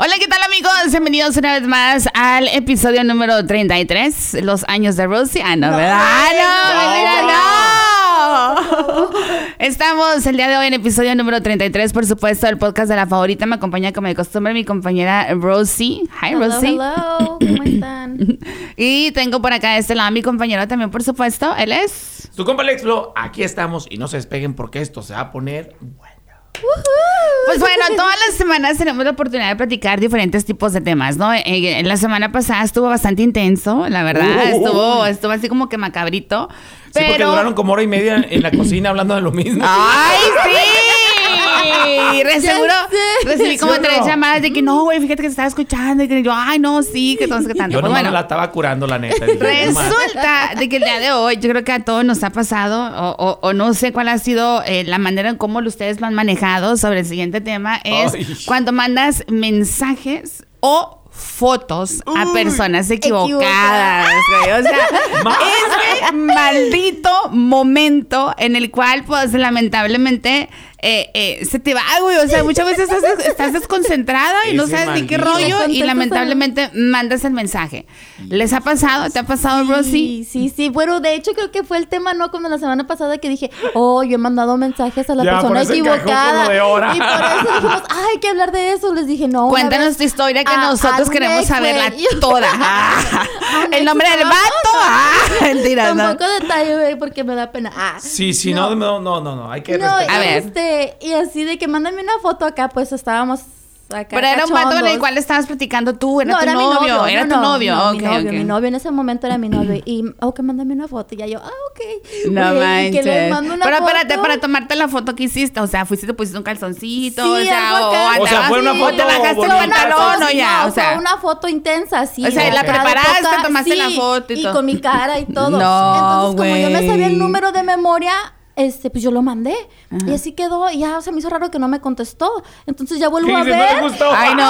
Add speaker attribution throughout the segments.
Speaker 1: Hola, ¿qué tal amigos? Bienvenidos una vez más al episodio número 33, Los años de Rosie. Ah, no, ¿verdad? Ah, no, no. Estamos el día de hoy en episodio número 33, por supuesto, del podcast de la favorita. Me acompaña como de costumbre mi compañera Rosie. Hi,
Speaker 2: Hello,
Speaker 1: Rosie.
Speaker 2: hello. ¿Cómo están?
Speaker 1: Y tengo por acá de este lado a mi compañero también, por supuesto. Él es...
Speaker 3: Su compa Lex Flo, aquí estamos y no se despeguen porque esto se va a poner bueno.
Speaker 1: Pues bueno, todas las semanas tenemos la oportunidad de platicar diferentes tipos de temas, ¿no? Eh, En la semana pasada estuvo bastante intenso, la verdad. Estuvo, estuvo así como que macabrito.
Speaker 3: Sí, porque
Speaker 1: Pero.
Speaker 3: duraron como hora y media en la cocina hablando de lo mismo.
Speaker 1: ¡Ay, sí! Re
Speaker 2: Ya
Speaker 1: seguro
Speaker 2: sé.
Speaker 1: recibí como
Speaker 3: ¿Sí o no?
Speaker 1: tres llamadas de que no, güey, fíjate que se estaba escuchando. Y que yo, ay, no, sí, que todo, que tanto.
Speaker 3: Yo
Speaker 1: Pues
Speaker 3: nomás
Speaker 1: bueno,
Speaker 3: la estaba curando, la neta. No.
Speaker 1: Resulta de que el día de hoy, yo creo que a todos nos ha pasado, o, o- o no sé cuál ha sido eh, la manera en cómo ustedes lo han manejado sobre el siguiente tema, es
Speaker 3: Ay.
Speaker 1: cuando mandas mensajes o fotos a personas equivocadas.
Speaker 2: Equivocadas.
Speaker 1: güey. O sea, ese maldito momento en el cual, pues, lamentablemente, eh, eh, se te va, güey. O sea, muchas veces estás, estás desconcentrada y no sabes ni qué rollo y lamentablemente mandas el mensaje. ¿Les ha pasado? ¿Te ha pasado, Rosy?
Speaker 2: Sí, sí, sí. Bueno, de hecho creo que fue el tema, ¿no? Como la semana pasada que dije, oh, yo he mandado mensajes a la
Speaker 3: Ya,
Speaker 2: persona equivocada.
Speaker 3: de.
Speaker 2: Y por eso dijimos, ay, hay que hablar de eso. Les dije, no.
Speaker 1: Cuéntanos tu historia que
Speaker 2: a-
Speaker 1: nosotros
Speaker 2: a
Speaker 1: queremos saberla toda. Ah, el nombre del vato. Ah, mentira, no.
Speaker 2: Tampoco detalle, güey, porque me da pena. Ah.
Speaker 3: Sí, sí, no, no, no, no, no, hay que
Speaker 2: No,
Speaker 3: respetar.
Speaker 1: A ver.
Speaker 2: este, y así de que mándame una foto acá, pues estábamos acá.
Speaker 1: Pero era un vato con el cual estabas platicando tú, era
Speaker 2: no,
Speaker 1: tu
Speaker 2: era
Speaker 1: novio,
Speaker 2: mi novio.
Speaker 1: era
Speaker 2: no,
Speaker 1: tu
Speaker 2: no,
Speaker 1: novio.
Speaker 2: no,
Speaker 1: ok,
Speaker 2: mi novio,
Speaker 1: ok.
Speaker 2: mi novio en ese momento era mi novio. Y, ok, mándame una foto. Y ya yo, ah, ok.
Speaker 1: No
Speaker 2: Oye, y que le
Speaker 1: manches.
Speaker 2: mando una
Speaker 1: Pero espérate, para tomarte la foto que hiciste, o sea, fuiste te pusiste un calzoncito,
Speaker 2: Sí,
Speaker 1: o sea, o,
Speaker 3: sea, fue una foto
Speaker 1: te bajaste el pantalón o ya, o sea.
Speaker 2: fue una foto intensa, sí.
Speaker 1: O sea,
Speaker 3: la
Speaker 1: preparaste, tomaste la
Speaker 2: sí,
Speaker 1: foto y todo.
Speaker 2: con mi cara y todo.
Speaker 1: No,
Speaker 2: Entonces, como yo me sabía el número de memoria, este, pues yo lo mandé. Y así quedó. Y ya se me hizo raro que no me contestó. Entonces ya vuelvo
Speaker 3: ¿Qué
Speaker 2: a ver.
Speaker 3: ¿No te gustó?
Speaker 1: Ay, no.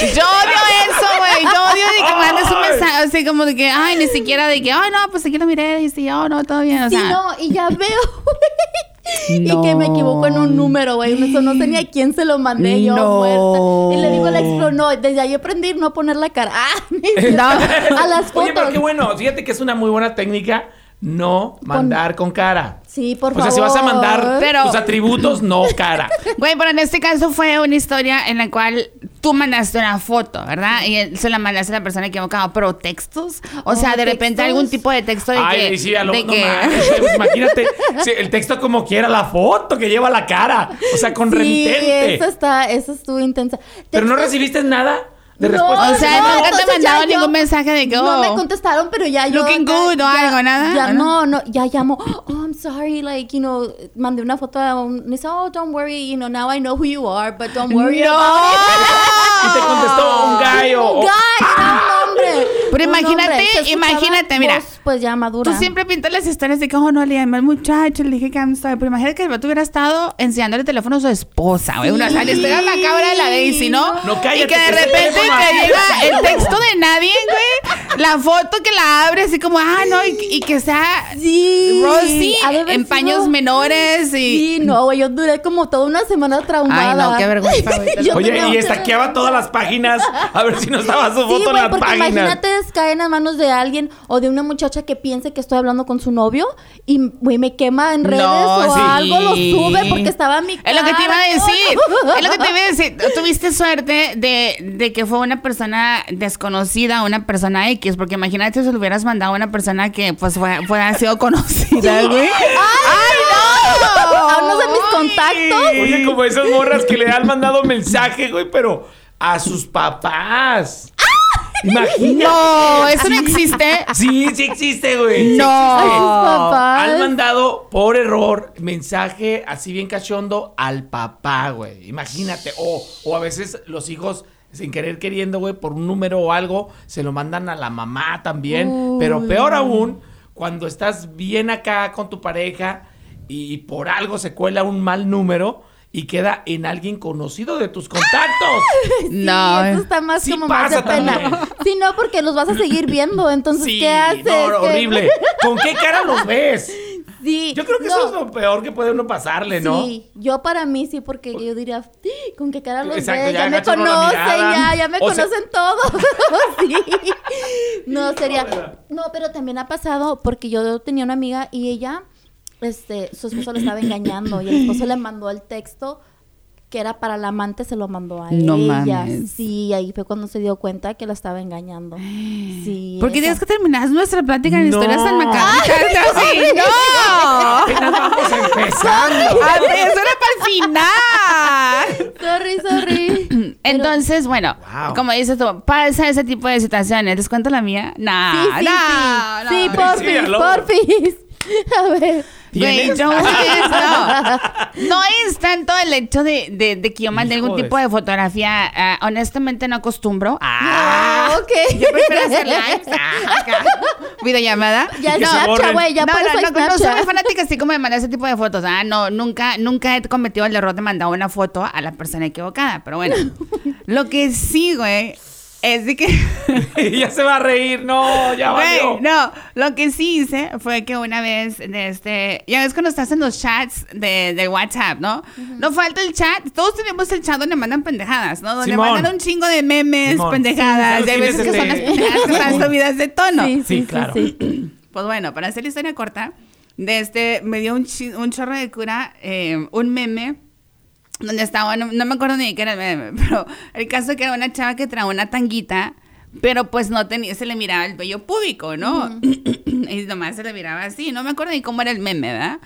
Speaker 1: Yo odio eso, güey. Yo odio de que mandes un
Speaker 3: Ay.
Speaker 1: mensaje así como de que, ay, ni siquiera de que, ay, no, pues aquí lo miré y sí, oh, no, todo bien. O
Speaker 2: Sí,
Speaker 1: sea,
Speaker 2: no, y ya veo, güey.
Speaker 1: No.
Speaker 2: Y que me equivoco en un número, güey. Eso no sé ni a quién se lo mandé yo
Speaker 1: No.
Speaker 2: muerta. Y le digo al ex, no, desde ahí aprendí no poner la cara. Ah, a las fotos.
Speaker 3: Oye, pero qué bueno, fíjate que es una muy buena técnica no mandar con cara.
Speaker 2: Sí, por
Speaker 3: o sea,
Speaker 2: favor.
Speaker 3: si vas a mandar
Speaker 1: Pero-
Speaker 3: tus atributos, no cara.
Speaker 1: Güey, pero en este caso fue una historia en la cual tú mandaste una foto, ¿verdad? Y él se la mandaste a la persona equivocada, pero textos, o sea,
Speaker 2: Oh,
Speaker 1: de repente
Speaker 2: textos.
Speaker 1: algún tipo de texto de
Speaker 3: Ay,
Speaker 1: que,
Speaker 3: sí, a lo,
Speaker 1: de
Speaker 3: no
Speaker 1: que
Speaker 3: manches, pues, imagínate, sí, el texto como quiera, la foto que lleva la cara, o sea, con
Speaker 2: Sí,
Speaker 3: remitente.
Speaker 2: eso está, eso estuvo intensa.
Speaker 3: Pero no recibiste nada de
Speaker 2: No,
Speaker 3: respuesta.
Speaker 1: O sea,
Speaker 2: no,
Speaker 1: nunca te mandaron
Speaker 2: yo-
Speaker 1: ningún mensaje de que,
Speaker 2: No me
Speaker 1: oh.
Speaker 2: contestaron, pero ya yo...
Speaker 1: Looking good o
Speaker 2: ya-
Speaker 1: algo, nada,
Speaker 2: Ya
Speaker 1: ¿o no?
Speaker 2: no, ya llamo, oh, I'm sorry, like, you know, mandé una foto a un... Me dice, oh, don't worry, you know, now I know who you are, but don't worry
Speaker 1: ¡No!
Speaker 2: about it.
Speaker 3: Y te contestó un gallo.
Speaker 2: Un guy, era un hombre.
Speaker 1: Pero imagínate, imagínate, mira.
Speaker 2: voz, pues ya madura.
Speaker 1: Tú siempre pintas las historias de que, oh, no, le llamé al muchacho, le dije que I'm sorry. Pero imagínate que el vato hubiera estado enseñándole el teléfono a su esposa, güey. Una, o sea, le estoy dando la cabra de la Daisy, ¿no?
Speaker 3: No, cállate,
Speaker 1: Y que de
Speaker 3: que
Speaker 1: repente te llega el texto de nadie, güey. La foto que la abre, así como, ah, no, y, y que sea
Speaker 2: Sí.
Speaker 1: Rosy en
Speaker 2: sido-
Speaker 1: paños menores y.
Speaker 2: Sí, no, güey, yo duré como toda una semana traumada.
Speaker 1: Ay, no, qué vergüenza, güey.
Speaker 3: Oye, y estaqueaba todas las páginas a ver si no estaba su
Speaker 2: Sí,
Speaker 3: foto en
Speaker 2: güey,
Speaker 3: las páginas.
Speaker 2: imagínate caer en manos de alguien o de una muchacha que piense que estoy hablando con su novio y, güey, me quema en redes
Speaker 1: No,
Speaker 2: o
Speaker 1: sí.
Speaker 2: algo, lo sube porque estaba mi
Speaker 1: Es lo que te iba a
Speaker 2: cara.
Speaker 1: decir. Es lo que te iba a decir. Tuviste suerte de, de que fue una persona desconocida, una persona X, porque imagínate si se lo hubieras mandado a una persona que pues fue, fue ha sido conocida, güey. ¡Ay, no!
Speaker 2: A uno de mis contactos.
Speaker 3: Oye, como esas morras que le han mandado mensaje, güey, pero a sus papás. Imagínate.
Speaker 1: No, eso no existe.
Speaker 3: Sí, sí existe, güey. sí
Speaker 1: No.
Speaker 3: Existe.
Speaker 2: papás.
Speaker 3: Han mandado por error mensaje así bien cachondo al papá, güey. Imagínate. O, o a veces los hijos, sin querer queriendo, güey, por un número o algo, se lo mandan a la mamá también. Pero peor aún, cuando estás bien acá con tu pareja y por algo se cuela un mal número y queda en alguien conocido de tus contactos.
Speaker 1: No.
Speaker 2: Eso está más
Speaker 3: Sí
Speaker 2: como más de pena. Sí, no, porque los vas a seguir viendo. Entonces,
Speaker 3: Sí,
Speaker 2: ¿qué haces?
Speaker 3: no,
Speaker 2: ¿Qué-
Speaker 3: horrible. ¿Con qué cara los ves?
Speaker 2: Sí.
Speaker 3: Yo creo que
Speaker 2: no.
Speaker 3: eso es lo peor que puede uno pasarle, ¿no?
Speaker 2: Sí, yo para mí sí, porque yo diría, "Ah, con qué cara los
Speaker 3: Exacto,
Speaker 2: ves,
Speaker 3: ya
Speaker 2: ya, me conocen, ya, ya me
Speaker 3: O sea-
Speaker 2: conocen todos. sí. No, sería. No, pero también ha pasado porque yo tenía una amiga y ella, este, su esposo le estaba engañando y el esposo le mandó el texto que era para la amante, se lo mandó a
Speaker 1: No
Speaker 2: ella.
Speaker 1: mames.
Speaker 2: Sí, ahí fue cuando se dio cuenta que la estaba engañando. Sí.
Speaker 1: ¿Por qué
Speaker 2: eso.
Speaker 1: tienes que terminar nuestra plática en
Speaker 3: No.
Speaker 1: historias tan macabras? ¡Sí, no!
Speaker 3: Apenas vamos empezando.
Speaker 1: ¡A ver, eso era para el final!
Speaker 2: Sorry, sorry.
Speaker 1: Entonces, bueno,
Speaker 3: Wow.
Speaker 1: como dices tú, pasa ese tipo de situaciones. ¿Les cuento la mía? No,
Speaker 2: Sí, sí,
Speaker 1: no,
Speaker 2: sí.
Speaker 1: no.
Speaker 2: Sí, porfis. A ver.
Speaker 1: Güey,
Speaker 3: ¿Tienes?
Speaker 1: no es, no. No es tanto el hecho de, de, de que yo mande algún tipo de fotografía. ah, honestamente no acostumbro.
Speaker 2: Ah, ok.
Speaker 1: Yo prefiero hacer lives. ah, acá. Videollamada.
Speaker 2: Ya Snapchat,
Speaker 3: borren.
Speaker 2: güey, ya
Speaker 1: no,
Speaker 2: por
Speaker 1: no,
Speaker 2: eso
Speaker 1: no, no, soy
Speaker 2: Snapchat.
Speaker 1: fanática así como de mandar ese tipo de fotos. Ah, no, nunca, nunca he cometido el error de mandar una foto a la persona equivocada. Pero bueno, lo que sí, güey, es de que...
Speaker 3: ya se va a reír. No, ya valió.
Speaker 1: Güey, no, lo que sí hice fue que una vez, de este, ya ves cuando estás en los chats de, de WhatsApp, ¿no? No falta el chat, todos tenemos el chat donde mandan pendejadas, ¿no? Donde
Speaker 3: Simón.
Speaker 1: mandan un chingo de memes,
Speaker 3: Simón.
Speaker 1: pendejadas,
Speaker 3: Sí,
Speaker 1: y hay veces que son las pendejadas que están subidas de tono.
Speaker 2: Sí, sí,
Speaker 3: Sí,
Speaker 2: sí,
Speaker 3: claro.
Speaker 2: sí.
Speaker 1: Pues bueno, para hacer la historia corta, de este, me dio un, un chorro de cura, eh, un meme, donde estaba, no, no me acuerdo ni de qué era el meme, pero el caso que era una chava que traía una tanguita, pero pues no tenía, se le miraba el vello púbico, ¿no? y nomás se le miraba así, no me acuerdo ni cómo era el meme, ¿verdad?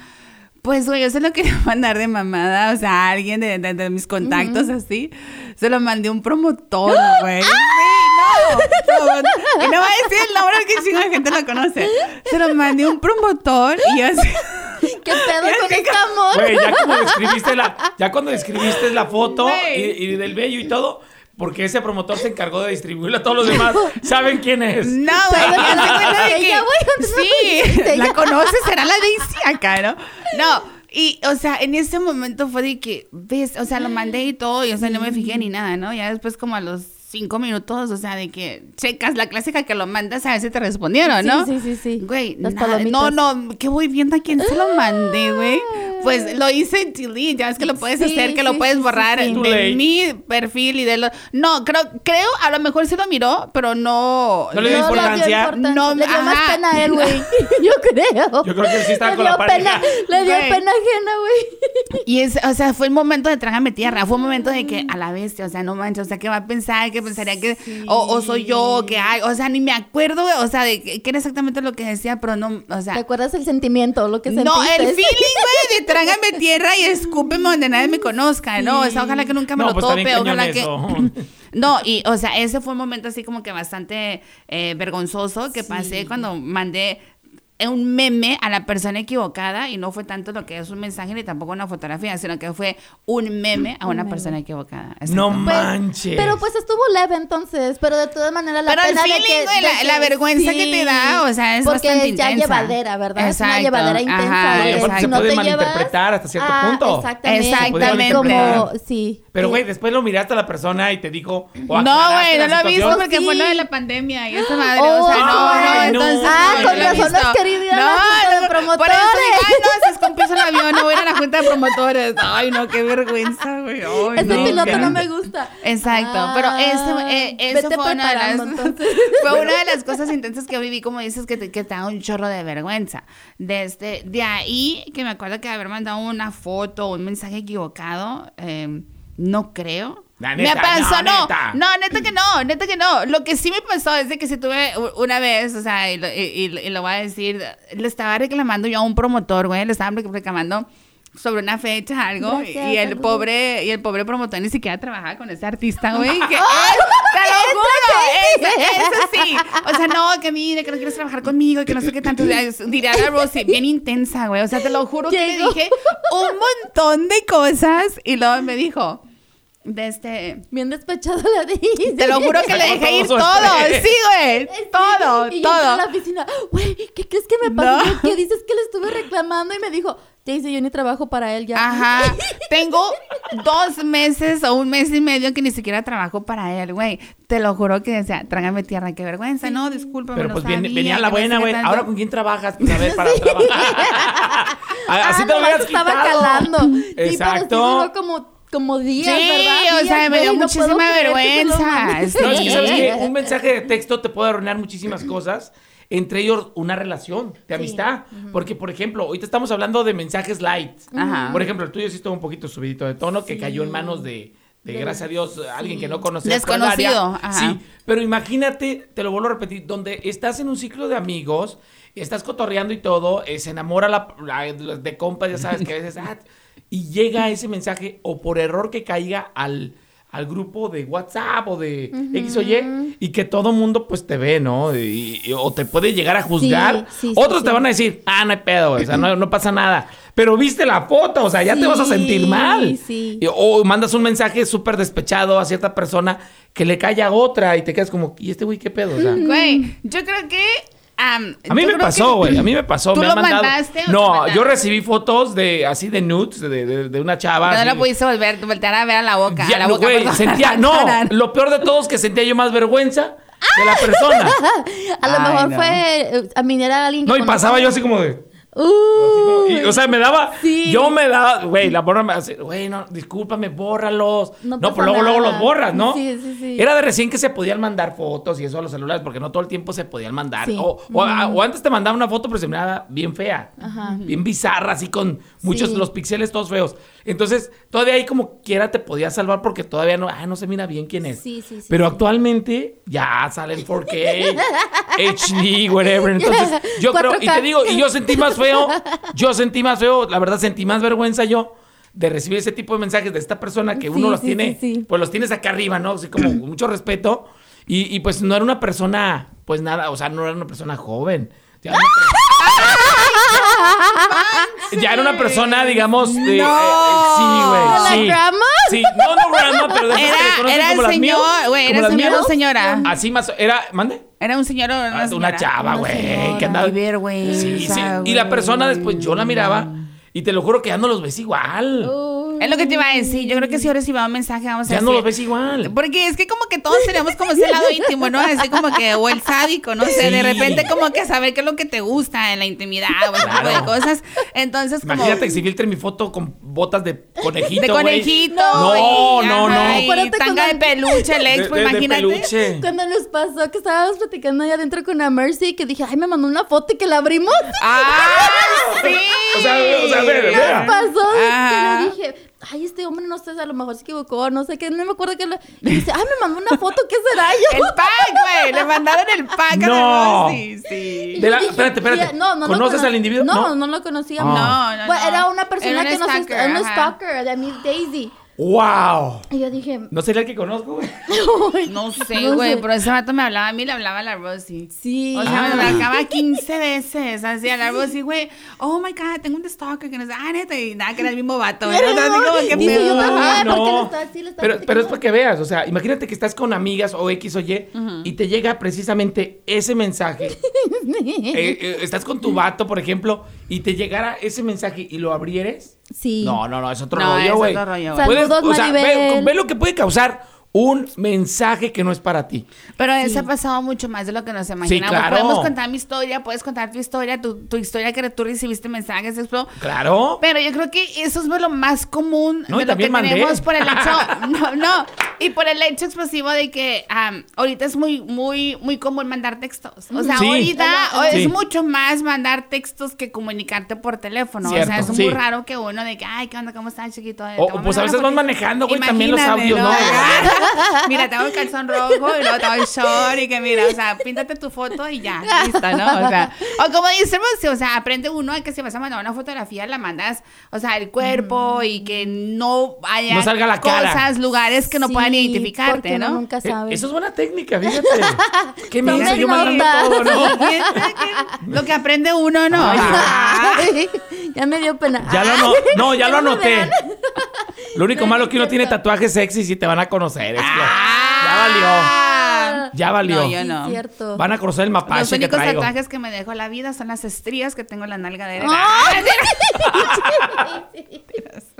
Speaker 1: Pues, güey, yo se lo quería mandar de mamada, o sea, a alguien de, de- de mis contactos así. Se lo mandé a un promotor, güey. Sí, no. no. Y no voy a decir el nombre que chingo de gente lo conoce. Se lo mandé a un promotor y yo así.
Speaker 2: ¿Qué pedo con
Speaker 1: ¿Qué
Speaker 2: este amor?
Speaker 3: Güey, ya cuando describiste la, ya cuando describiste la foto y, y del bello y todo, porque ese promotor se encargó de distribuirlo a todos los demás. ¿Saben quién es?
Speaker 1: No, güey,
Speaker 2: ¿Sabes
Speaker 1: haz de
Speaker 2: quién
Speaker 1: cuenta
Speaker 2: es
Speaker 1: de que-
Speaker 2: ella, güey?
Speaker 1: Sí,
Speaker 2: Ella.
Speaker 1: la conoces, será la Daisy acá, ¿no? No, y, o sea, en ese momento fue de que, ves, o sea, lo mandé y todo, y, o sea, no me fijé ni nada, ¿no? Ya después como a los cinco minutos, o sea, de que checas la clásica que lo mandas a ver si te respondieron,
Speaker 2: Sí,
Speaker 1: ¿no?
Speaker 2: sí, sí, sí.
Speaker 1: Güey, nada,
Speaker 2: palomitas.
Speaker 1: no, no, que voy viendo a quién se lo mandé, güey. Pues lo hice en delete, ya ves que lo puedes
Speaker 2: Sí,
Speaker 1: hacer, que
Speaker 2: sí,
Speaker 1: lo puedes
Speaker 2: sí, sí,
Speaker 1: borrar
Speaker 2: sí.
Speaker 1: De mi perfil y de los... No, creo, creo, a lo mejor sí lo miró, pero no...
Speaker 3: No le dio
Speaker 2: No
Speaker 3: importancia.
Speaker 1: No,
Speaker 2: le dio más pena a él, güey. Yo creo.
Speaker 3: Yo creo que sí estaba
Speaker 2: Le
Speaker 3: con la
Speaker 2: dio
Speaker 3: pareja.
Speaker 2: pena- Le dio
Speaker 1: Güey.
Speaker 2: pena ajena, güey.
Speaker 1: Y es, o sea, fue el momento de trágame tierra, fue un momento de que a la bestia, o sea, no manches, o sea, ¿qué va a pensar? ¿Qué pensaría que, o, o soy yo, que hay? O sea, ni me acuerdo, güey, o sea, de qué era exactamente lo que decía, pero no, o
Speaker 2: ¿Te
Speaker 1: sea,
Speaker 2: acuerdas el sentimiento, lo que sentiste?
Speaker 1: no, el feeling, güey, de trágame tierra y escúpeme donde nadie me conozca, ¿no? O sea, ojalá que nunca me
Speaker 3: No,
Speaker 1: lo
Speaker 3: pues
Speaker 1: tope, ojalá que...
Speaker 3: eso.
Speaker 1: No, y, o sea, ese fue un momento así como que bastante eh, vergonzoso que pasé cuando mandé un meme a la persona equivocada y no fue tanto lo que es un mensaje ni tampoco una fotografía, sino que fue un meme a una
Speaker 2: meme.
Speaker 1: persona equivocada.
Speaker 3: No.
Speaker 2: Pues,
Speaker 3: manches.
Speaker 2: Pero pues estuvo leve entonces, pero de todas maneras la
Speaker 1: Pero el
Speaker 2: pena de
Speaker 1: feeling,
Speaker 2: que, de
Speaker 1: la- la vergüenza que te da, o sea, es
Speaker 2: porque
Speaker 1: bastante
Speaker 2: es ya
Speaker 1: intensa.
Speaker 2: llevadera, ¿verdad? Es una llevadera intensa.
Speaker 1: ajá,
Speaker 2: de que
Speaker 3: se
Speaker 2: no
Speaker 3: puede
Speaker 2: te llevas-
Speaker 3: malinterpretar hasta cierto
Speaker 2: Ah,
Speaker 3: punto.
Speaker 2: Exactamente.
Speaker 1: Exactamente.
Speaker 2: Como, sí.
Speaker 3: Pero, güey, después lo miraste a la persona y te dijo.
Speaker 1: No, güey, no lo he visto porque fue lo de la pandemia y esa madre,
Speaker 2: Oh,
Speaker 1: o sea, no, no,
Speaker 3: no.
Speaker 1: entonces
Speaker 2: Ah, con razón
Speaker 1: visto.
Speaker 2: has a la
Speaker 1: No, no,
Speaker 2: promotores.
Speaker 1: Por eso ay, no, se compuso el avión, no voy a ir a la junta de promotores. Ay, no, qué vergüenza, güey. Ay,
Speaker 2: Este
Speaker 1: no,
Speaker 2: piloto
Speaker 1: qué-
Speaker 2: no me gusta.
Speaker 1: Exacto, pero ese, eh, eso fue una de las
Speaker 2: entonces.
Speaker 1: fue una de las cosas intensas que viví, como dices, que te, que te da un chorro de vergüenza. Desde de ahí que me acuerdo que haber mandado una foto o un mensaje equivocado, eh, no creo.
Speaker 3: La
Speaker 1: me
Speaker 3: neta,
Speaker 1: pasó,
Speaker 3: no,
Speaker 1: no,
Speaker 3: neta.
Speaker 1: no, neta que no, neta que no. Lo que sí me pasó es de que si tuve una vez, o sea, y lo, y- y- lo voy a decir, le estaba reclamando yo a un promotor, güey, le estaba reclamando sobre una fecha, algo,
Speaker 2: Gracias,
Speaker 1: y el
Speaker 2: saludos.
Speaker 1: pobre, y el pobre promotor ni siquiera trabajaba con ese artista, güey. que- ¡Te lo juro! Eso, eso sí. O sea, no, que mire, que no quieres trabajar conmigo, que no sé qué tanto. Diría la Rosy, bien intensa, güey. O sea, te lo juro que le dije un montón de cosas, y luego me dijo, de este...
Speaker 2: Bien despechada la dice.
Speaker 1: Te lo juro que le dejé ir
Speaker 3: todo
Speaker 1: todo. Sí, güey. Todo,
Speaker 2: y yo entré a
Speaker 1: todo.
Speaker 2: la oficina, güey, ¿qué crees que me pasó?
Speaker 1: No.
Speaker 2: ¿Qué dices que le estuve reclamando? Y me dijo, Daisy, yo ni trabajo para él ya.
Speaker 1: Ajá. Tengo dos meses o un mes y medio que ni siquiera trabajo para él, güey. Te lo juro que decía, trágame tierra, qué vergüenza. No, discúlpame.
Speaker 3: Pero
Speaker 1: no
Speaker 3: pues
Speaker 1: sabía,
Speaker 3: venía
Speaker 1: que
Speaker 3: la
Speaker 1: no
Speaker 3: buena, güey. Ahora con quién trabajas, pues a ver, para trabajar. Así
Speaker 2: Ah,
Speaker 3: te lo
Speaker 2: nomás
Speaker 3: hubieras
Speaker 2: estaba
Speaker 3: quitado.
Speaker 2: calando. Sí, pero sí
Speaker 3: Exacto.
Speaker 2: como, como días,
Speaker 1: Sí,
Speaker 2: ¿verdad?
Speaker 1: o
Speaker 2: Días,
Speaker 1: sea, me dio
Speaker 2: no
Speaker 1: muchísima
Speaker 2: que
Speaker 1: vergüenza.
Speaker 2: mandé.
Speaker 1: Sí.
Speaker 3: No, es que sabes que un mensaje de texto te puede arruinar muchísimas cosas. Entre ellos, una relación de amistad. Porque, por ejemplo, ahorita estamos hablando de mensajes light.
Speaker 1: Ajá.
Speaker 3: Por ejemplo, el tuyo sí estuvo un poquito subidito de tono, que cayó en manos de, de,
Speaker 2: De-
Speaker 3: gracias a Dios, alguien
Speaker 2: sí.
Speaker 3: que no conocía.
Speaker 1: Desconocido, ajá.
Speaker 3: Sí, pero imagínate, te lo vuelvo a repetir, donde estás en un ciclo de amigos, estás cotorreando y todo, eh, se enamora la, la- de compas, ya sabes que a veces, ah, y llega ese mensaje, o por error que caiga al, al grupo de WhatsApp o de X o Y, y que todo mundo pues te ve, ¿no? Y- y- o te puede llegar a juzgar.
Speaker 2: sí, sí,
Speaker 3: Otros te
Speaker 2: sí.
Speaker 3: van a decir, ah, no hay pedo, o sea, no, no pasa nada. Pero viste la foto, o sea, ya te vas a sentir mal.
Speaker 2: sí.
Speaker 3: Y- o mandas un mensaje súper despechado a cierta persona que le cae a otra y te quedas como, ¿y este güey qué pedo? O sea,
Speaker 1: Güey, yo creo que.
Speaker 3: A mí me pasó, güey. A mí me pasó.
Speaker 1: ¿Tú
Speaker 3: me
Speaker 1: lo
Speaker 3: han mandado-
Speaker 1: mandaste o
Speaker 3: No, yo recibí fotos de así de nudes de, de- de una chava.
Speaker 1: No la pudiste volver, voltear a ver a la boca.
Speaker 3: Ya,
Speaker 1: a la
Speaker 3: no,
Speaker 1: boca,
Speaker 3: güey,
Speaker 1: perdón,
Speaker 3: sentía, no, lo peor de todo es que sentía yo más vergüenza de la persona.
Speaker 2: A lo
Speaker 1: Ay,
Speaker 2: mejor
Speaker 1: no.
Speaker 2: fue. eh, A mí era alguien que.
Speaker 3: No, y pasaba yo así como de.
Speaker 2: Uh,
Speaker 3: y, o sea, me daba.
Speaker 2: Sí.
Speaker 3: Yo me daba. Güey, la borra me hace. Güey, no, discúlpame, bórralos.
Speaker 2: No
Speaker 3: No, pues luego, luego los borras, ¿no?
Speaker 2: Sí, sí, sí.
Speaker 3: Era de recién que se podían mandar fotos y eso a los celulares, porque no todo el tiempo se podían mandar.
Speaker 2: Sí.
Speaker 3: O, o- o antes te mandaba una foto, pero se miraba bien fea.
Speaker 2: Ajá.
Speaker 3: Bien bizarra, así con muchos
Speaker 2: Sí.
Speaker 3: los píxeles todos feos. Entonces, todavía ahí como quiera te podías salvar porque todavía no, ah, no se mira bien quién es.
Speaker 2: Sí, sí, sí,
Speaker 3: Pero actualmente ya salen 4K, HD, whatever. Entonces, yo creo, y
Speaker 2: 4K.
Speaker 3: te digo, y yo sentí más feo, yo sentí más feo, la verdad sentí más vergüenza yo de recibir ese tipo de mensajes de esta persona que uno los tiene, pues los tienes acá arriba, ¿no? Así como mucho respeto. Y, y, pues no era una persona, pues nada, o sea, no era una persona joven. Era una, ya era una persona, digamos, de, eh, eh, sí, güey.
Speaker 2: ¿De la
Speaker 3: sí.
Speaker 2: grandma?
Speaker 3: Sí, no, no grandma, pero de esas que le
Speaker 1: Era,
Speaker 3: conocen
Speaker 1: era
Speaker 3: como
Speaker 1: el
Speaker 3: las mías,
Speaker 1: señor, güey,
Speaker 3: como
Speaker 1: era
Speaker 3: las
Speaker 1: señor
Speaker 3: mías.
Speaker 1: o señora.
Speaker 3: Así más, era, mande.
Speaker 1: Era un señor o una,
Speaker 3: Ah, Una chava, güey, que andaba.
Speaker 1: Vergüenza,
Speaker 3: Sí, sí. Y la persona después, yo la miraba y te lo juro que ya no los ves igual.
Speaker 1: Es lo que te iba a decir. Yo creo que si ahora recibía un mensaje, vamos a
Speaker 3: ya
Speaker 1: decir.
Speaker 3: no los ves igual.
Speaker 1: Porque es que como que todos tenemos como ese lado íntimo, ¿no? Así como que, o el sádico, no sé, de
Speaker 3: Sí.
Speaker 1: repente como que saber qué es lo que te gusta en la intimidad o ese tipo de
Speaker 3: Claro.
Speaker 1: cosas. Entonces como...
Speaker 3: Imagínate que si filtre mi foto con botas de conejito.
Speaker 1: De
Speaker 3: güey.
Speaker 1: conejito.
Speaker 3: No,
Speaker 1: y,
Speaker 3: no, no.
Speaker 1: ajá, y
Speaker 2: Acuérdate
Speaker 1: tanga de
Speaker 2: cuando-
Speaker 1: peluche, el
Speaker 3: De-
Speaker 1: expo,
Speaker 3: de- de
Speaker 1: imagínate.
Speaker 3: peluche.
Speaker 2: Cuando nos pasó que estábamos platicando allá adentro con la Mercy, que dije, ay, me mandó una foto y que la abrimos.
Speaker 1: ¡Ah, sí!
Speaker 3: O sea, o sea, a ver,
Speaker 2: ¿Qué
Speaker 3: vea.
Speaker 2: nos pasó?
Speaker 1: Ajá.
Speaker 2: Que le dije, ay, este hombre no sé, a lo mejor se equivocó, no sé qué, no me acuerdo que le... Y dice, ay, me mandó una foto, ¿qué será yo?
Speaker 1: El pack, güey. Le mandaron el pack a
Speaker 3: No.
Speaker 1: la Sí, sí.
Speaker 3: De la-
Speaker 2: dije,
Speaker 3: espérate, espérate.
Speaker 2: "Mira, no, no lo
Speaker 3: ¿Conoces
Speaker 2: cono-
Speaker 3: al individuo?
Speaker 2: No,
Speaker 3: No.
Speaker 2: no, lo conocíamos.
Speaker 1: No, no,
Speaker 2: Bueno,
Speaker 1: no.
Speaker 2: Era una persona
Speaker 1: Era un
Speaker 2: que nos...
Speaker 1: stalker,
Speaker 2: Un
Speaker 1: ajá.
Speaker 2: stalker de mi Daisy.
Speaker 3: ¡Wow!
Speaker 2: Y yo dije,
Speaker 3: No sería el que conozco, güey.
Speaker 1: No sé,
Speaker 2: No
Speaker 1: güey,
Speaker 2: sé.
Speaker 1: pero ese rato me hablaba a mí, le hablaba a la Rosy.
Speaker 2: sí.
Speaker 1: O sea,
Speaker 3: Ah.
Speaker 1: me marcaba 15 veces, así a la Rosy, güey, oh my god, tengo un stalker que no sé, ah, neta, y nada, que era el mismo vato.
Speaker 2: Pero
Speaker 1: Así
Speaker 2: no,
Speaker 1: como
Speaker 2: yo también. Ah, porque lo lo estaba
Speaker 3: pero, pero es
Speaker 2: platicando.
Speaker 3: para que veas, o sea, imagínate que estás con amigas o X o Y y te llega precisamente ese mensaje. Eh, eh, estás con tu vato, por ejemplo, y te llegara ese mensaje y lo abrieres.
Speaker 2: Sí.
Speaker 3: No, no, no, es otro
Speaker 1: No, es
Speaker 3: rollo, güey.
Speaker 1: otro rollo, güey.
Speaker 3: Puedes-
Speaker 2: Saludos,
Speaker 3: o sea, ve, ve lo que puede causar un mensaje que no es para ti.
Speaker 1: Pero eso ha pasado mucho más de lo que nos imaginamos.
Speaker 3: claro.
Speaker 1: Podemos contar mi historia, puedes contar tu historia, tu, tu historia que tú recibiste mensajes, explo.
Speaker 3: Claro.
Speaker 1: Pero yo creo que eso es lo más común
Speaker 3: No, y
Speaker 1: de lo que
Speaker 3: mandé.
Speaker 1: tenemos por el hecho, no, no, y por el hecho explosivo de que am, ahorita es muy, muy, muy común mandar textos. O sea,
Speaker 3: Sí.
Speaker 1: ahorita es
Speaker 3: Sí.
Speaker 1: mucho más mandar textos que comunicarte por teléfono. o
Speaker 3: Cierto,
Speaker 1: sea, es
Speaker 3: sí.
Speaker 1: muy raro que uno de que, ay, ¿qué onda? ¿Cómo estás, chiquito?
Speaker 3: O, pues a veces vas
Speaker 1: fotito".
Speaker 3: manejando, güey, también los audios, ¿no?
Speaker 1: Mira, tengo el calzón rojo y luego tengo el short y que mira, o sea, píntate tu foto y ya, listo, ¿no? O sea, o como dice Rosy, o sea, aprende uno a que si vas a mandar una fotografía, la mandas, o sea, el cuerpo y que no haya
Speaker 3: No salga la cara.
Speaker 1: cosas, lugares que no
Speaker 2: Sí,
Speaker 1: puedan identificarte, ¿no?
Speaker 2: nunca
Speaker 3: Eh,
Speaker 2: sabe.
Speaker 3: Eso es buena técnica, fíjate. Qué
Speaker 2: Tomen
Speaker 3: menso yo mandando
Speaker 2: nota.
Speaker 3: todo, ¿no?
Speaker 1: Lo que aprende uno, ¿no?
Speaker 2: Ay, ya me dio pena.
Speaker 3: Ya lo ano- no, ya lo
Speaker 2: no me
Speaker 3: anoté. Lo único malo es que uno tiene tatuajes sexy y te van a conocer. Es que
Speaker 1: Ah.
Speaker 3: ya valió. Ya valió.
Speaker 1: No, yo
Speaker 2: Sí,
Speaker 1: no.
Speaker 2: cierto.
Speaker 3: Van a cruzar el
Speaker 1: Los
Speaker 3: mapache que
Speaker 1: únicos
Speaker 3: traigo.
Speaker 1: tatuajes que me dejó la vida son las estrías que tengo en la nalga derecha.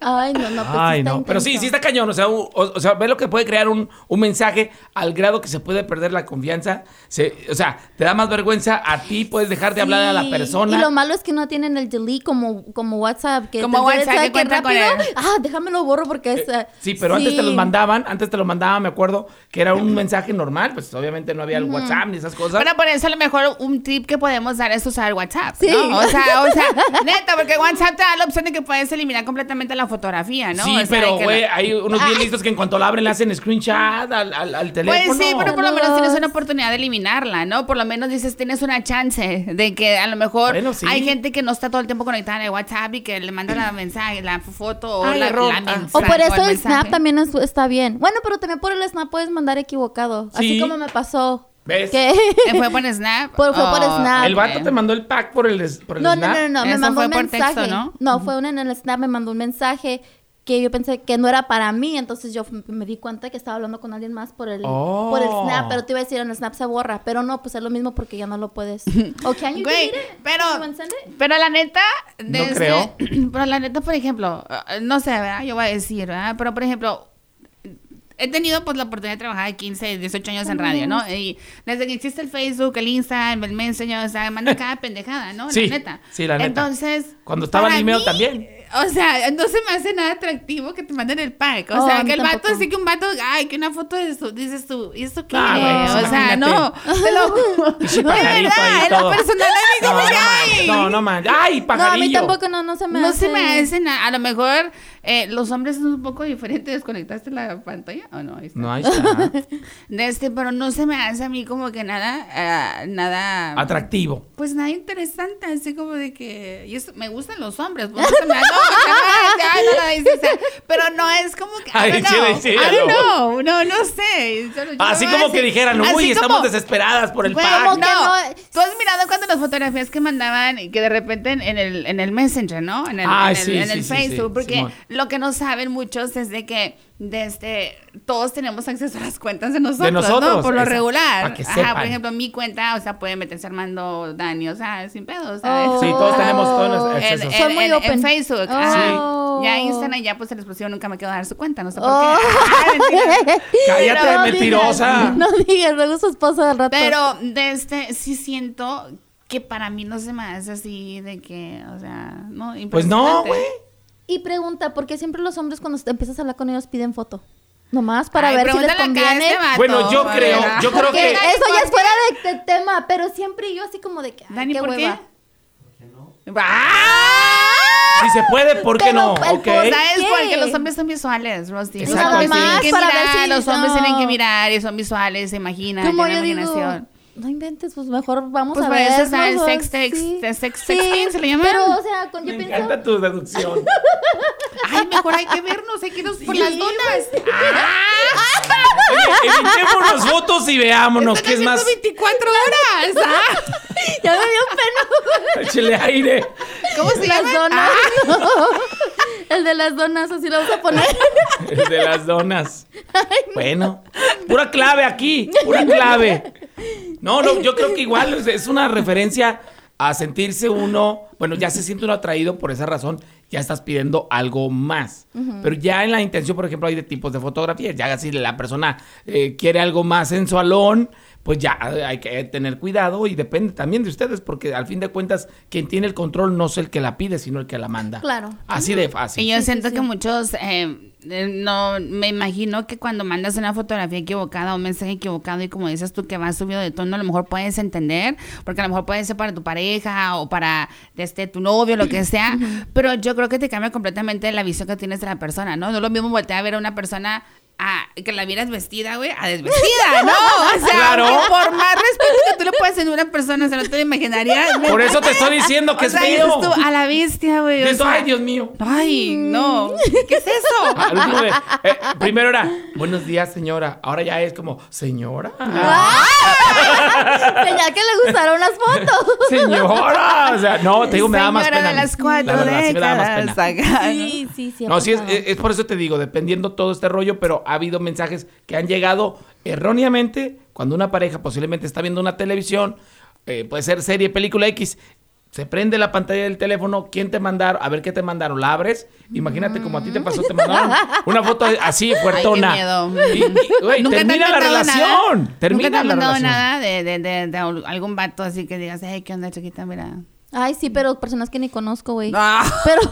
Speaker 2: Ay, no, no, pues
Speaker 3: Ay,
Speaker 2: sí está
Speaker 3: no. Pero sí, sí está cañón. O sea, u- o, o sea, ve lo que puede crear un, un mensaje al grado que se puede perder la confianza. Se- o sea, te da más vergüenza a ti, puedes dejar de hablar a la persona.
Speaker 2: Y lo malo es que no tienen el delete como, como WhatsApp. Que
Speaker 1: Como
Speaker 2: te
Speaker 1: WhatsApp, que con
Speaker 2: rápido,
Speaker 1: él.
Speaker 2: Ah, déjamelo borro porque es. eh,
Speaker 3: Sí, pero antes te los mandaban, antes te lo mandaban, me acuerdo, que era un mensaje normal, pues obviamente no había el WhatsApp ni esas cosas.
Speaker 1: Bueno, por eso a lo mejor un tip que podemos dar es usar WhatsApp,
Speaker 2: Sí.
Speaker 1: ¿no? O sea, o sea, neta, porque WhatsApp te da la opción de que puedes eliminar completamente la fotografía, ¿no?
Speaker 3: sí,
Speaker 1: O sea,
Speaker 3: pero güey, hay unos bien listos que en cuanto la abren le hacen screenshot al, al, al teléfono.
Speaker 1: Pues sí, pero por lo menos tienes una oportunidad de eliminarla, ¿no? Por lo menos dices, tienes una chance de que a lo mejor
Speaker 3: Bueno, sí.
Speaker 1: hay gente que no está todo el tiempo conectada en el WhatsApp y que le manda la mensaje, la foto o
Speaker 3: Ay,
Speaker 1: la, la
Speaker 3: Ah.
Speaker 1: mensaje.
Speaker 2: O por eso
Speaker 1: el
Speaker 2: el Snap también es- está bien. Bueno, pero también por el Snap puedes mandar equivocado.
Speaker 3: Sí.
Speaker 2: Así como me pasó.
Speaker 3: ¿Ves?
Speaker 2: Que...
Speaker 1: Eh, ¿Fue por Snap?
Speaker 2: Por- fue por
Speaker 1: Oh,
Speaker 2: Snap.
Speaker 3: El vato te mandó el pack por el, por el
Speaker 2: No, no,
Speaker 3: Snap.
Speaker 2: no, no, me
Speaker 1: Eso
Speaker 2: mandó
Speaker 1: fue
Speaker 2: un
Speaker 1: por
Speaker 2: mensaje.
Speaker 1: texto, ¿no?
Speaker 2: fue un en el Snap, me mandó un mensaje que yo pensé que no era para mí, entonces yo me di cuenta que estaba hablando con alguien más por el,
Speaker 3: Oh.
Speaker 2: por el Snap, pero te iba a decir, en el Snap se borra, pero no, pues es lo mismo porque ya no lo puedes. ¿O you
Speaker 1: Güey, pero, pero la neta,
Speaker 3: No creo.
Speaker 1: pero la neta, por ejemplo, eh, no sé, ¿verdad? Yo voy a decir, ¿verdad? Pero por ejemplo, he tenido pues la oportunidad de trabajar de 15, 18 años en radio, ¿no? Y desde que existe el Facebook, el Instagram, el Messenger, o sea, manda cada pendejada, ¿no?
Speaker 3: Sí,
Speaker 1: la neta.
Speaker 3: sí, la neta.
Speaker 1: Entonces,
Speaker 3: Cuando estaba el email
Speaker 1: mí,
Speaker 3: también.
Speaker 1: O sea, no se me hace nada atractivo que te manden el pack. O
Speaker 2: Oh,
Speaker 1: sea, que el vato,
Speaker 2: tampoco.
Speaker 1: así que un vato, ay, que una foto de eso, dices tú, ¿y esto qué?
Speaker 3: Ah, pues
Speaker 1: o sea,
Speaker 3: imagínate.
Speaker 1: no, te lo
Speaker 3: Pinche
Speaker 1: de verdad, en lo personal a mí
Speaker 3: No, no
Speaker 1: ay.
Speaker 3: no, no manches. ¡Ay,
Speaker 2: No, a
Speaker 3: pajarillo!
Speaker 2: mí tampoco no, no se me
Speaker 1: No
Speaker 2: hace.
Speaker 1: se me hace nada. A lo mejor eh, los hombres son un poco diferentes. ¿Desconectaste la pantalla o no? Ahí está.
Speaker 3: No, ahí está.
Speaker 1: Este, pero no se me hace a mí como que nada, ah, nada.
Speaker 3: Atractivo.
Speaker 1: Pues nada interesante, así como de que. Y esto, me gustan los hombres, pues no se me hace. Ay, no, dices, pero no es como que. I
Speaker 3: Ay,
Speaker 1: don't
Speaker 3: sí,
Speaker 1: know,
Speaker 3: sí,
Speaker 1: I don't know, no, no sé. Yo- yo
Speaker 3: Así como que dijeran,
Speaker 1: así
Speaker 3: uy, estamos
Speaker 1: como-
Speaker 3: desesperadas por el pack.
Speaker 2: que
Speaker 1: no,
Speaker 2: no-
Speaker 1: tú has mirado cuando las fotografías que mandaban y que de repente en, en el, en el Messenger, ¿no? En el, en el,
Speaker 3: sí,
Speaker 1: en el
Speaker 3: sí, sí,
Speaker 1: Facebook,
Speaker 3: sí,
Speaker 1: porque
Speaker 3: Simón.
Speaker 1: lo que no saben muchos es de que desde todos tenemos acceso a las cuentas de nosotros,
Speaker 3: nosotros,
Speaker 1: ¿no? Por lo
Speaker 3: esa-
Speaker 1: regular.
Speaker 3: para que
Speaker 1: Ajá,
Speaker 3: sepan.
Speaker 1: por ejemplo, mi cuenta, o sea, puede meterse Armando Dani, o sea, sin pedo, ¿sabes?
Speaker 2: Oh.
Speaker 3: Sí, todos tenemos todos los
Speaker 1: En,
Speaker 3: accesos.
Speaker 1: en-
Speaker 2: Son muy
Speaker 1: en-
Speaker 2: open.
Speaker 1: en Facebook.
Speaker 2: Oh.
Speaker 1: ajá. Ya Instagram ya pues el explosivo nunca me quedó dar su cuenta, no sé por
Speaker 2: Oh.
Speaker 1: qué.
Speaker 3: Cállate,
Speaker 1: Pero-
Speaker 3: mentirosa.
Speaker 2: No digas, luego su esposa del rato.
Speaker 1: Pero de este sí siento que para mí no se me hace así de que, o sea, no,
Speaker 3: Pues no, güey.
Speaker 2: Y pregunta, ¿por qué siempre los hombres cuando empiezas a hablar con ellos piden foto? Nomás para
Speaker 1: Ay,
Speaker 2: ver si les conviene.
Speaker 1: este vato,
Speaker 3: Bueno, yo creo- yo creo
Speaker 2: Porque
Speaker 3: que-
Speaker 2: eso ya es fuera de, de tema, pero siempre yo así como de que,
Speaker 1: Dani,
Speaker 2: qué
Speaker 1: ¿por
Speaker 2: hueva.
Speaker 1: qué? ¡Ah!
Speaker 3: Si se puede, ¿por qué no?
Speaker 2: el
Speaker 3: Ok.
Speaker 2: poder-
Speaker 1: ¿Sabes?
Speaker 2: qué?
Speaker 1: Porque los hombres son visuales, Rusty. Los
Speaker 3: Exacto,
Speaker 1: hombres
Speaker 3: sí.
Speaker 1: tienen que
Speaker 2: para ver
Speaker 1: mirar,
Speaker 2: si-
Speaker 1: los hombres tienen que mirar y son visuales, se imaginan, tienen
Speaker 2: yo digo,
Speaker 1: imaginación.
Speaker 2: No inventes, pues mejor vamos
Speaker 1: Pues
Speaker 2: a ver.
Speaker 1: está el sex text- el sex sexting, ¿se le llama?
Speaker 2: Pero, o sea, con, yo
Speaker 3: Me
Speaker 2: pienso...
Speaker 3: encanta tu deducción.
Speaker 1: Ay, mejor hay que vernos, hay que irnos por las donas.
Speaker 3: Oye, evitémonos fotos y veámonos, ¿qué es más?
Speaker 1: haciendo 24 horas. ¿ah?
Speaker 2: Ya me dio pena.
Speaker 3: Échale aire.
Speaker 1: ¿Cómo se
Speaker 2: las
Speaker 1: llama?
Speaker 2: donas. El de las donas, así lo vamos a poner.
Speaker 3: El de las donas. Bueno, pura clave aquí, pura clave. No, no, yo creo que igual es- una referencia a sentirse uno, bueno, ya se siente uno atraído por esa razón, ya estás pidiendo algo más. Pero ya en la intención, por ejemplo, hay de tipos de fotografías. Ya si la persona eh, quiere algo más sensualón, pues ya eh, hay que tener cuidado y depende también de ustedes, porque al fin de cuentas, quien tiene el control no es el que la pide, sino el que la manda.
Speaker 2: Claro.
Speaker 3: Así de fácil.
Speaker 1: Y yo siento
Speaker 2: sí.
Speaker 1: que muchos, eh, eh, no, me imagino que cuando mandas una fotografía equivocada o un mensaje equivocado y como dices tú que va subido de tono, a lo mejor puedes entender, porque a lo mejor puede ser para tu pareja o para este, tu novio, lo que sea, pero yo creo que te cambia completamente la visión que tienes de la persona, ¿no? No es lo mismo voltear a ver a una persona a, que la vieras vestida, güey, a desvestida, ¿no? O sea,
Speaker 3: Claro.
Speaker 1: por más respeto que tú le puedas tener a una persona, o sea, no te lo imaginarías.
Speaker 3: Por eso te estoy diciendo que
Speaker 1: o
Speaker 3: es
Speaker 1: sea,
Speaker 3: feo.
Speaker 1: dices tú, a la bestia, güey. sea,
Speaker 3: Ay, Dios mío.
Speaker 1: Ay, no. ¿Qué es eso?
Speaker 3: Último eh, primero era, buenos días, señora. Ahora ya es como, señora.
Speaker 2: Señal que le gustaron las fotos.
Speaker 3: Señora. O sea, no, te digo, me da más
Speaker 1: Señora
Speaker 3: pena.
Speaker 1: de las cuatro
Speaker 3: La verdad, sí me da más
Speaker 1: décadas.
Speaker 3: pena.
Speaker 2: Sí, sí, sí.
Speaker 3: No, sí, es, es por eso te digo, dependiendo todo este rollo, pero ha habido mensajes que han llegado erróneamente, cuando una pareja posiblemente está viendo una televisión, eh, puede ser serie, película X, se prende la pantalla del teléfono, ¿quién te mandaron? A ver qué te mandaron, la abres. Imagínate como a ti te pasó, te mandaron una foto así, fuertona.
Speaker 1: Ay, qué miedo.
Speaker 3: Y- y, güey,
Speaker 1: ¿Nunca te han
Speaker 3: termina la relación.
Speaker 1: Nada?
Speaker 3: Termina
Speaker 1: ¿Nunca te han
Speaker 3: la
Speaker 1: mandado
Speaker 3: relación.
Speaker 1: nada de, de, de, de algún vato así que digas, hey, ¿qué onda, chiquita? Mira.
Speaker 2: Ay, sí, pero personas que ni conozco, güey.
Speaker 1: Ah.
Speaker 2: Pero,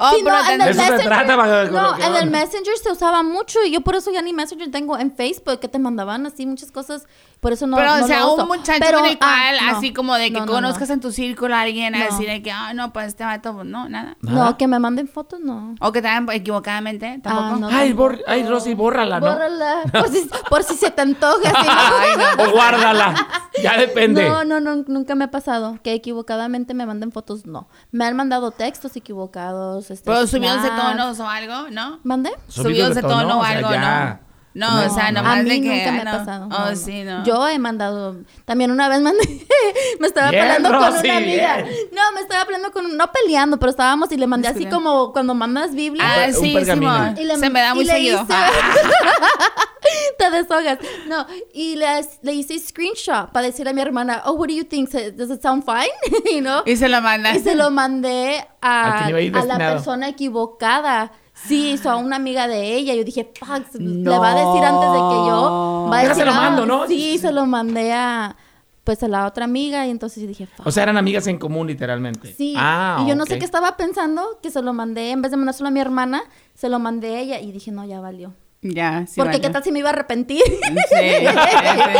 Speaker 1: Oh,
Speaker 2: sí,
Speaker 1: pero
Speaker 2: no, en el
Speaker 3: eso se
Speaker 2: Messenger,
Speaker 3: trata, para-
Speaker 2: no, en el Messenger se usaba mucho y yo por eso ya ni Messenger tengo en Facebook, que te mandaban así muchas cosas, por eso no
Speaker 1: pero,
Speaker 2: no
Speaker 1: o sea,
Speaker 2: lo uso.
Speaker 1: un muchacho
Speaker 2: Pero,
Speaker 1: con el
Speaker 2: ah, no.
Speaker 1: así como de que
Speaker 2: No, no,
Speaker 1: conozcas
Speaker 2: no.
Speaker 1: en tu círculo a alguien,
Speaker 2: No.
Speaker 1: así de que, ah, no, pues este vato, pues, no, nada.
Speaker 2: No, que me manden fotos, no.
Speaker 1: O que te hagan equivocadamente, tampoco.
Speaker 2: Ah, no,
Speaker 3: Ay, bor- ay, Rosy, bórrala, ¿no?
Speaker 2: Bórrala, por si, por si se te antoja.
Speaker 1: Ay, no.
Speaker 3: O guárdala. Ya depende.
Speaker 2: No, no, no, nunca me ha pasado que equivocadamente me manden fotos, no. Me han mandado textos equivocados. Este,
Speaker 1: Pero subidos de tonos o algo, ¿no?
Speaker 2: ¿Mandé?
Speaker 1: Subidos de tono, o
Speaker 3: o sea,
Speaker 1: algo,
Speaker 3: ya.
Speaker 1: ¿No? No, o sea,
Speaker 3: No,
Speaker 1: nomás
Speaker 2: a mí
Speaker 1: de que.
Speaker 2: nunca me
Speaker 1: ah,
Speaker 2: ha
Speaker 1: no.
Speaker 2: pasado.
Speaker 1: Oh,
Speaker 2: no, no.
Speaker 1: sí, no.
Speaker 2: Yo he mandado. También una vez mandé. me estaba
Speaker 3: Bien,
Speaker 2: peleando con una amiga.
Speaker 3: bien.
Speaker 2: No, me estaba peleando con. No peleando, pero estábamos y le mandé así como cuando mandas Biblia.
Speaker 1: Ah,
Speaker 3: un
Speaker 1: sí. Simón.
Speaker 2: Y le-
Speaker 1: Se me da
Speaker 2: y
Speaker 1: muy
Speaker 2: le
Speaker 1: seguido.
Speaker 2: hice- te deshogas. No, y le, le hice screenshot para decirle a mi hermana, oh, what do you think? Does it sound fine? you know?
Speaker 1: Y se lo mandas.
Speaker 2: Y se lo mandé
Speaker 3: ¿A
Speaker 2: a, la persona equivocada. Sí, hizo a una amiga de ella. Yo dije, fuck, le va a decir antes de que yo. Va a
Speaker 3: Ya
Speaker 2: decir,
Speaker 3: se lo
Speaker 2: "Ah,
Speaker 3: mando, ¿no?
Speaker 2: Sí, se lo mandé a, pues, a la otra amiga. Y entonces yo dije, fuck.
Speaker 3: O sea, eran amigas en común, literalmente.
Speaker 2: Sí,
Speaker 3: Ah,
Speaker 2: y yo no sé qué estaba pensando, que se lo mandé, en vez de mandárselo a mi hermana, se lo mandé a ella y dije, no, ya valió.
Speaker 1: Ya, sí.
Speaker 2: Porque qué tal si me iba a arrepentir.
Speaker 1: Sí, sí, sí,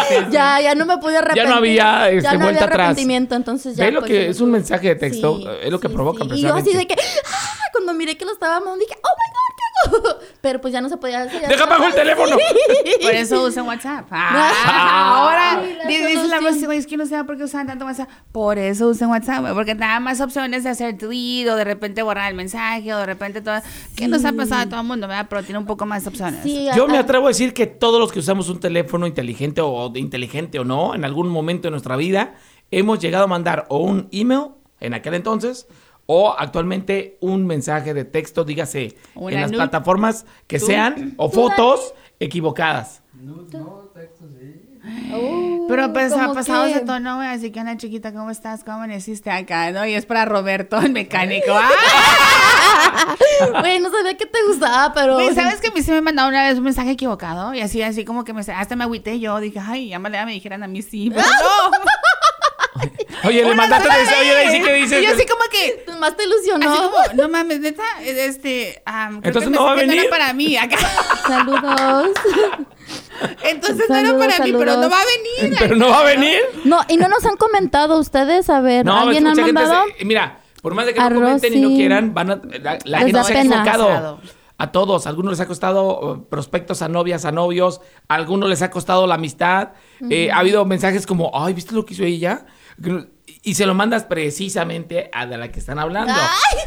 Speaker 1: sí.
Speaker 2: ya, ya no me pude arrepentir.
Speaker 3: había, este,
Speaker 2: ya no
Speaker 3: vuelta
Speaker 2: había
Speaker 3: atrás.
Speaker 2: arrepentimiento, entonces ya.
Speaker 3: Ve lo
Speaker 2: pues,
Speaker 3: que es un mensaje de texto, es lo que provoca
Speaker 2: Y yo así de que, ¡ah! Cuando miré que lo estaba mandando, dije, oh my god, ¿qué hago? Pero pues ya no se podía hacer.
Speaker 3: ¡Deja apago el teléfono!
Speaker 1: Por eso usan WhatsApp.
Speaker 2: Ah,
Speaker 1: ahora
Speaker 2: sí, la
Speaker 1: dice la güey, es que no sé por qué usan tanto WhatsApp. Por eso usan WhatsApp, porque te da más opciones de hacer tweet o de repente borrar el mensaje o de repente todo. ¿Qué nos ha pasado a todo el mundo, verdad? Pero tiene un poco más opciones.
Speaker 2: Sí,
Speaker 3: Yo
Speaker 2: a-
Speaker 3: me atrevo a decir que todos los que usamos un teléfono inteligente o de inteligente o no, en algún momento de nuestra vida, hemos llegado a mandar o un email en aquel entonces o actualmente un mensaje de texto, dígase,
Speaker 1: Una
Speaker 3: en las
Speaker 1: nude.
Speaker 3: plataformas que
Speaker 1: ¿Tú?
Speaker 3: sean o fotos equivocadas.
Speaker 2: Uh,
Speaker 1: Pero pues ha pasado ese tono, güey, así que Ana chiquita, ¿cómo estás? ¿Cómo amaneciste acá? ¿No? Y es para Roberto, el mecánico.
Speaker 2: Güey, no sabía que te gustaba, pero.
Speaker 1: ¿sabes que a mí se me mandó una vez un mensaje equivocado? Y así, así como que me, hasta me agüité yo. Dije, ay, ya me, ya me dijeran a mí sí. Pero no.
Speaker 3: Oye, le mandaste mensaje, oye. Daisy, ¿qué dices?
Speaker 1: Y yo así como que...
Speaker 2: Más te ilusionó.
Speaker 1: Así como, no mames, neta, este... am, creo
Speaker 3: Entonces
Speaker 1: que
Speaker 3: no va a venir.
Speaker 1: era para mí acá.
Speaker 2: Saludos.
Speaker 1: Entonces no era
Speaker 2: Saludos,
Speaker 1: para mí, pero no va a venir.
Speaker 3: Pero no va a venir.
Speaker 2: No, y no nos han comentado ustedes, a ver,
Speaker 3: No,
Speaker 2: ¿alguien ha mandado?
Speaker 3: se- mira, por más de que no comenten y no quieran, van a, la, gente se ha equivocado. A todos, a algunos les ha costado eh, prospectos a novias, a novios, a algunos les ha costado la amistad. Eh, ha habido mensajes como, ay, ¿viste lo que hizo ella? Y se lo mandas precisamente a de la que están hablando.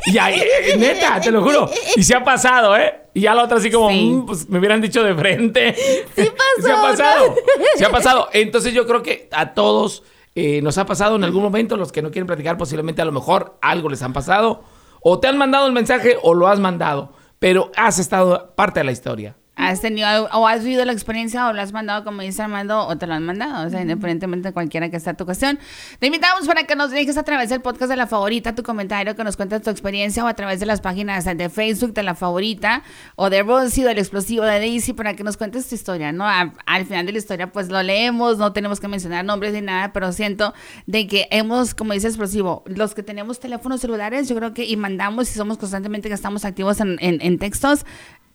Speaker 3: Y ahí, neta, te lo juro. Y se ha pasado, ¿eh? Y ya la otra así como,
Speaker 1: Sí.
Speaker 3: "Mm, pues me hubieran dicho de frente.
Speaker 2: Sí pasó,
Speaker 3: se ha
Speaker 2: ¿no?
Speaker 3: pasado. Se ha pasado. Entonces yo creo que a todos eh, nos ha pasado en algún momento. Los que no quieren platicar, posiblemente a lo mejor algo les han pasado. O te han mandado el mensaje o lo has mandado. Pero has estado parte de la historia.
Speaker 1: Has tenido o has vivido la experiencia o lo has mandado como dice Armando o te lo han mandado, o sea, independientemente de cualquiera que sea tu cuestión. Te invitamos para que nos dejes a través del podcast de la favorita tu comentario, que nos cuentes tu experiencia o a través de las páginas de Facebook de la favorita o de Rosy o del explosivo de Daisy para que nos cuentes tu historia, ¿no? A- al final de la historia pues lo leemos, no tenemos que mencionar nombres ni nada, pero siento de que hemos, como dice explosivo, los que tenemos teléfonos celulares, yo creo que y mandamos y somos constantemente que estamos activos en, en- en textos,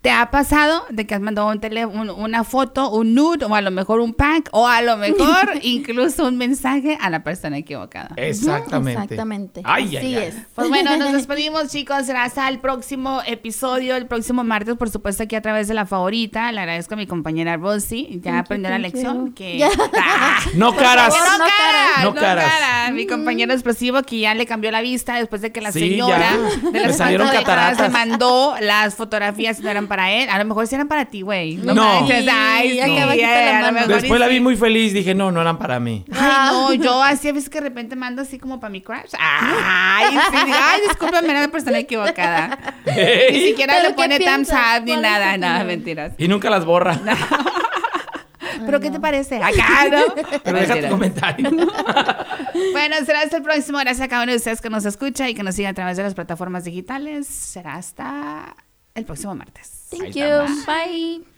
Speaker 1: ¿Te ha pasado de que has mandado un tele, un- una foto, un nude, o a lo mejor un pack, o a lo mejor incluso un mensaje a la persona equivocada?
Speaker 3: Exactamente.
Speaker 2: Exactamente.
Speaker 3: Ay,
Speaker 2: Así
Speaker 3: ay.
Speaker 2: es.
Speaker 1: Pues bueno, nos despedimos, chicos. Será hasta el próximo episodio, el próximo martes, por supuesto, aquí a través de la favorita. Le agradezco a mi compañera Rosy. Ya
Speaker 2: Thank
Speaker 1: aprendió
Speaker 2: you,
Speaker 1: la lección. Que... Ah,
Speaker 3: No caras.
Speaker 1: no,
Speaker 2: No
Speaker 1: caras,
Speaker 2: caras.
Speaker 1: no
Speaker 3: No caras.
Speaker 1: Mi compañero explosivo que ya le cambió la vista después de que la
Speaker 3: Sí,
Speaker 1: señora
Speaker 3: ya.
Speaker 1: de
Speaker 3: Le
Speaker 1: las
Speaker 3: salieron cataratas.
Speaker 1: le mandó las fotografías y no eran para él. A lo mejor sí eran para ti, güey. No,
Speaker 3: No.
Speaker 1: manches. Ay,
Speaker 2: Sí, acá la mano.
Speaker 3: Después la vi
Speaker 1: sí.
Speaker 3: muy feliz. Dije, no, no eran para mí.
Speaker 1: Ay, no, yo así a veces que de repente mando así como para mi crush. Ay, sí, ay, discúlpame, era la persona equivocada. Ni siquiera
Speaker 2: ¿Pero
Speaker 1: le pone thumbs up ni
Speaker 2: ¿Cuál es
Speaker 1: nada, nada, mentiras.
Speaker 3: Y nunca las borra.
Speaker 1: ¿Pero qué te parece? Acá, ¿no?
Speaker 3: Pero deja tu comentario.
Speaker 1: Bueno, será hasta el próximo. Gracias a cada uno de ustedes que nos escucha y que nos sigue a través de las plataformas digitales. Será hasta el próximo martes.
Speaker 2: Thank
Speaker 3: Ahí
Speaker 2: you. Bye.